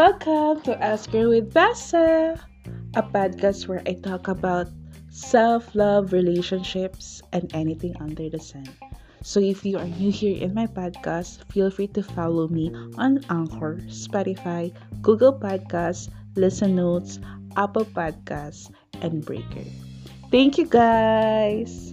Welcome to Ask Her with Bassa, a podcast where I talk about self love, relationships, and anything under the sun. So if you are new here in my podcast, feel free to follow me on Anchor, Spotify, Google Podcasts, Listen Notes, Apple Podcasts, and Breaker. Thank you guys!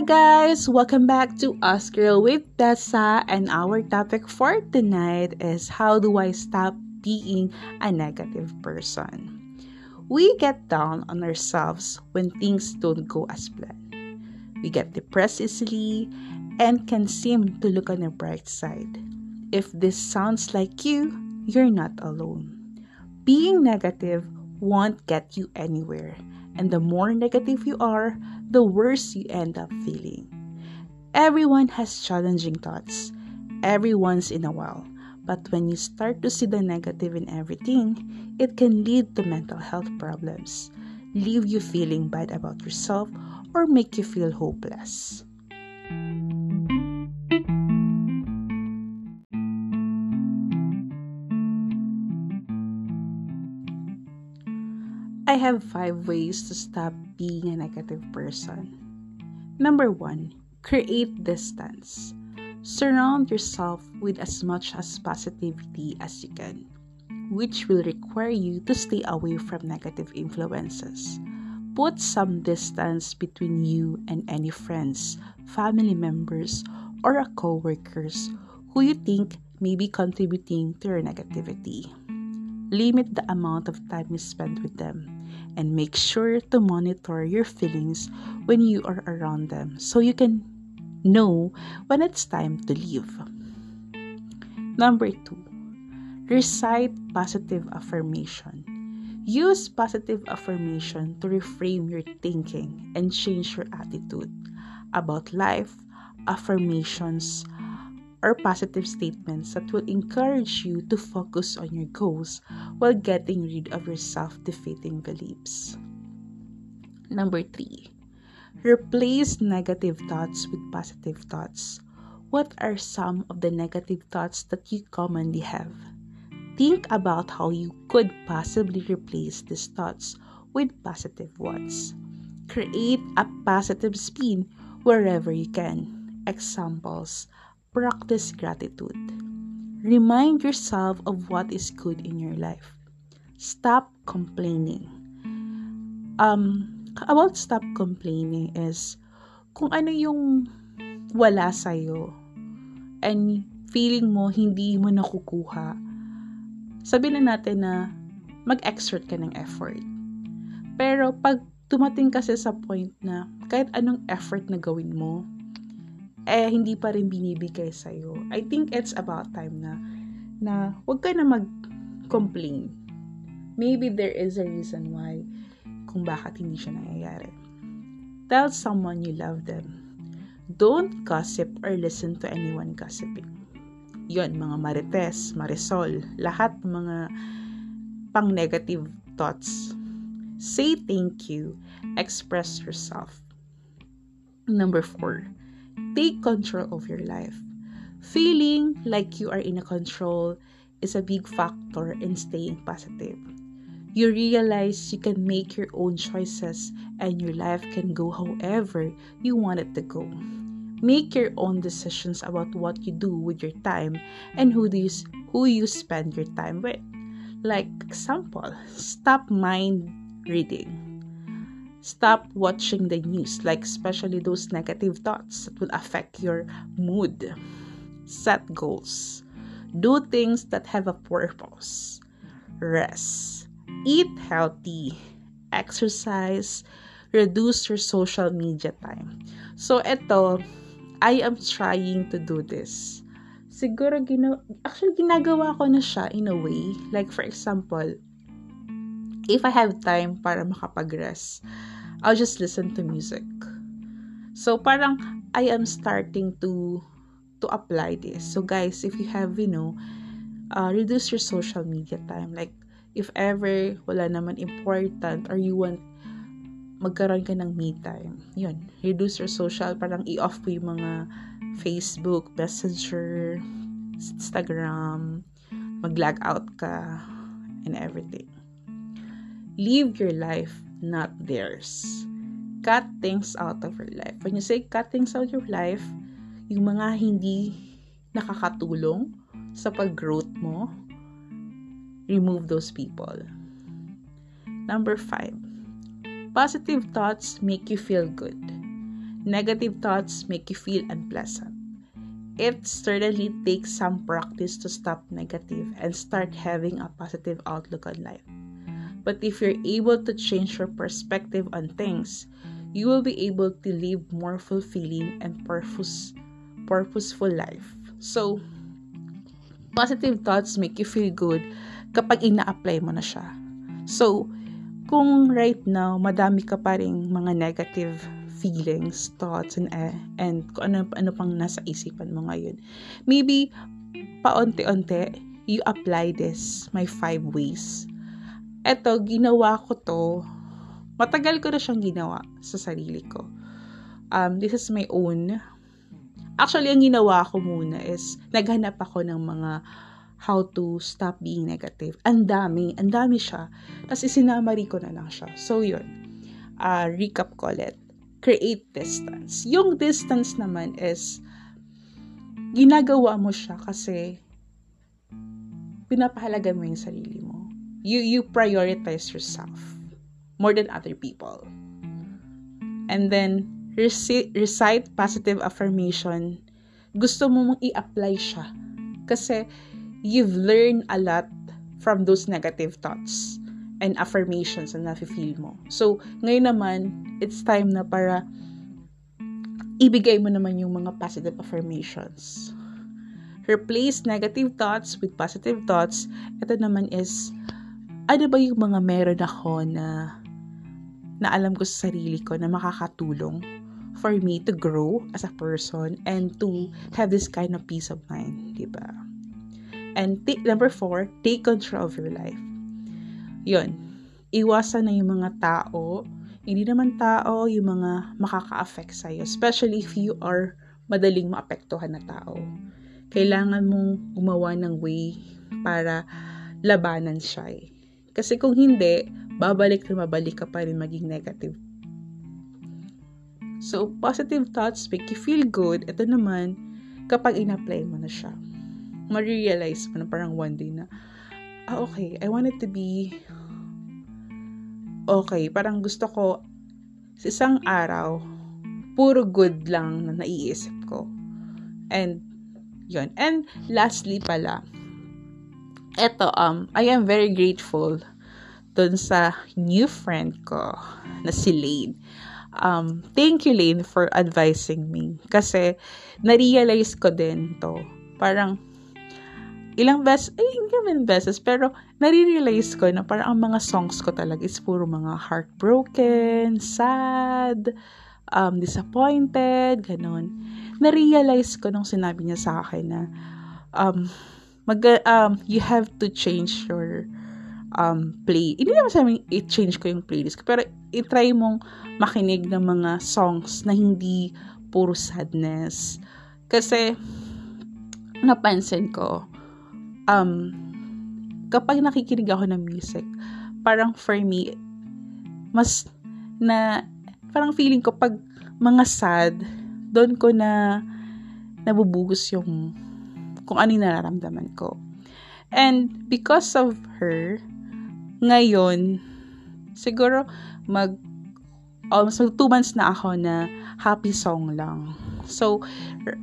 Hi guys, welcome back to Us Girl with Tessa and our topic for tonight is how do I stop being a negative person? We get down on ourselves when things don't go as planned. We get depressed easily and can seem to look on the bright side. If this sounds like you, you're not alone. Being negative won't get you anywhere, and the more negative you are, the worse you end up feeling. Everyone has challenging thoughts, every once in a while, but when you start to see the negative in everything, it can lead to mental health problems, leave you feeling bad about yourself, or make you feel hopeless. I have five ways to stop being a negative person. Number one, create distance. Surround yourself with as much as positivity as you can, which will require you to stay away from negative influences. Put some distance between you and any friends, family members, or co-workers who you think may be contributing to your negativity. Limit the amount of time you spend with them and make sure to monitor your feelings when you are around them so you can know when it's time to leave. Number two, recite positive affirmation. Use positive affirmation to reframe your thinking and change your attitude about life. Affirmations or positive statements that will encourage you to focus on your goals while getting rid of your self defeating beliefs. Number three, replace negative thoughts with positive thoughts. What are some of the negative thoughts that you commonly have? Think about how you could possibly replace these thoughts with positive ones. Create a positive spin wherever you can. Examples Practice gratitude. Remind yourself of what is good in your life. Stop complaining. Um, about stop complaining is kung ano yung wala sa'yo and feeling mo hindi mo nakukuha, sabihin na natin na mag-exert ka ng effort. Pero pag tumating kasi sa point na kahit anong effort na gawin mo, eh hindi pa rin binibigay sa iyo. I think it's about time na na wag ka na mag-complain. Maybe there is a reason why kung bakit hindi siya nangyayari. Tell someone you love them. Don't gossip or listen to anyone gossiping. Yon, mga marites, marisol, lahat mga pang negative thoughts. Say thank you. Express yourself. Number four, take control of your life. Feeling like you are in a control is a big factor in staying positive. You realize you can make your own choices and your life can go however you want it to go. Make your own decisions about what you do with your time and who do you, who you spend your time with. Like example, stop mind reading Stop watching the news, like especially those negative thoughts that will affect your mood. Set goals. Do things that have a purpose. Rest. Eat healthy. Exercise. Reduce your social media time. So, ito, I am trying to do this. Siguro, gina- actually, ginagawa ko na siya in a way. Like, for example, if I have time para makapag-rest, I'll just listen to music. So parang I am starting to to apply this. So guys, if you have, you know, uh, reduce your social media time, like if ever wala naman important or you want magkaroon ka ng me time, yun, reduce your social, parang i-off mo yung mga Facebook, Messenger, Instagram, mag-lag out ka, and everything. Live your life, not theirs. Cut things out of your life. When you say cut things out of your life, yung mga hindi nakakatulong sa pag-growth mo, remove those people. Number five, positive thoughts make you feel good. Negative thoughts make you feel unpleasant. It certainly takes some practice to stop negative and start having a positive outlook on life. But if you're able to change your perspective on things, you will be able to live more fulfilling and purpose purposeful life. So, positive thoughts make you feel good kapag ina-apply mo na siya. So, kung right now, madami ka pa rin mga negative feelings, thoughts, and, uh, and kung ano, ano pang nasa isipan mo ngayon, maybe, paunti-unti, you apply this, my five ways. Eto, ginawa ko to, matagal ko na siyang ginawa sa sarili ko. Um, this is my own Actually, ang ginawa ko muna is, naghanap ako ng mga how to stop being negative. Ang dami, ang dami siya. Tapos isinamari ko na lang siya. So, yun. Uh, recap ko ulit. Create distance. Yung distance naman is, ginagawa mo siya kasi pinapahalaga mo yung sarili mo. You, you prioritize yourself more than other people. And then, recite positive affirmation, gusto mo mong i-apply siya. Kasi you've learned a lot from those negative thoughts and affirmations na nafe-feel mo. So, ngayon naman, it's time na para ibigay mo naman yung mga positive affirmations. Replace negative thoughts with positive thoughts. Ito naman is, ano ba yung mga meron ako na na alam ko sa sarili ko na makakatulong for me to grow as a person and to have this kind of peace of mind, di ba? And t- number four, take control of your life. Yun, iwasan na yung mga tao, hindi naman tao, yung mga makaka-affect sa'yo, especially if you are madaling maapektuhan na tao. Kailangan mong gumawa ng way para labanan siya eh. Kasi kung hindi, babalik na mabalik ka pa rin maging negative So, positive thoughts make you feel good. Ito naman, kapag in-apply mo na siya, ma-realize mo na parang one day na, ah, okay, I want it to be okay. Parang gusto ko, sa isang araw, puro good lang na naiisip ko. And, yon And, lastly pala, eto, um, I am very grateful dun sa new friend ko na si Lane um, thank you, Lane, for advising me. Kasi, na-realize ko din to. Parang, ilang beses, ay, hindi naman beses, pero, nare-realize ko na parang ang mga songs ko talaga is puro mga heartbroken, sad, um, disappointed, ganun. Na-realize ko nung sinabi niya sa akin na, um, mag, um, you have to change your um, play. Hindi naman sabi i-change ko yung playlist pero i-try mong makinig ng mga songs na hindi puro sadness. Kasi, napansin ko, um, kapag nakikinig ako ng music, parang for me, mas na, parang feeling ko pag mga sad, doon ko na nabubugos yung kung ano yung nararamdaman ko. And because of her, ngayon, siguro mag almost two months na ako na happy song lang. So, r-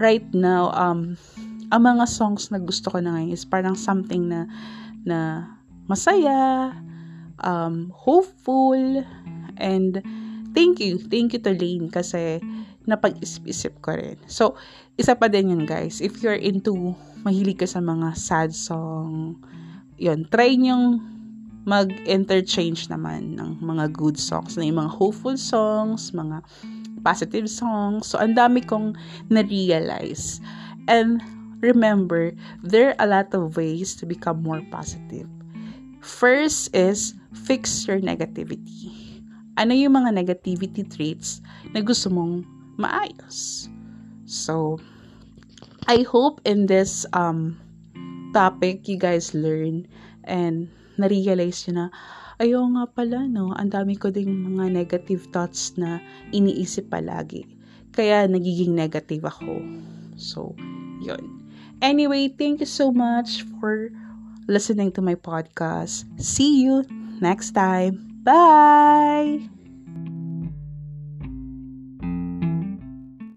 right now, um, ang mga songs na gusto ko na ngayon is parang something na na masaya, um, hopeful, and thank you. Thank you to Lane kasi napag-isip-isip ko rin. So, isa pa din yun guys. If you're into, mahilig ka sa mga sad song, yun, try nyong mag-interchange naman ng mga good songs, na yung mga hopeful songs, mga positive songs. So, ang dami kong na-realize. And remember, there are a lot of ways to become more positive. First is fix your negativity. Ano yung mga negativity traits na gusto mong maayos? So, I hope in this um topic you guys learn and na-realize nyo na ayaw nga pala no, ang dami ko ding mga negative thoughts na iniisip palagi. Kaya nagiging negative ako. So, yun. Anyway, thank you so much for listening to my podcast. See you next time. Bye!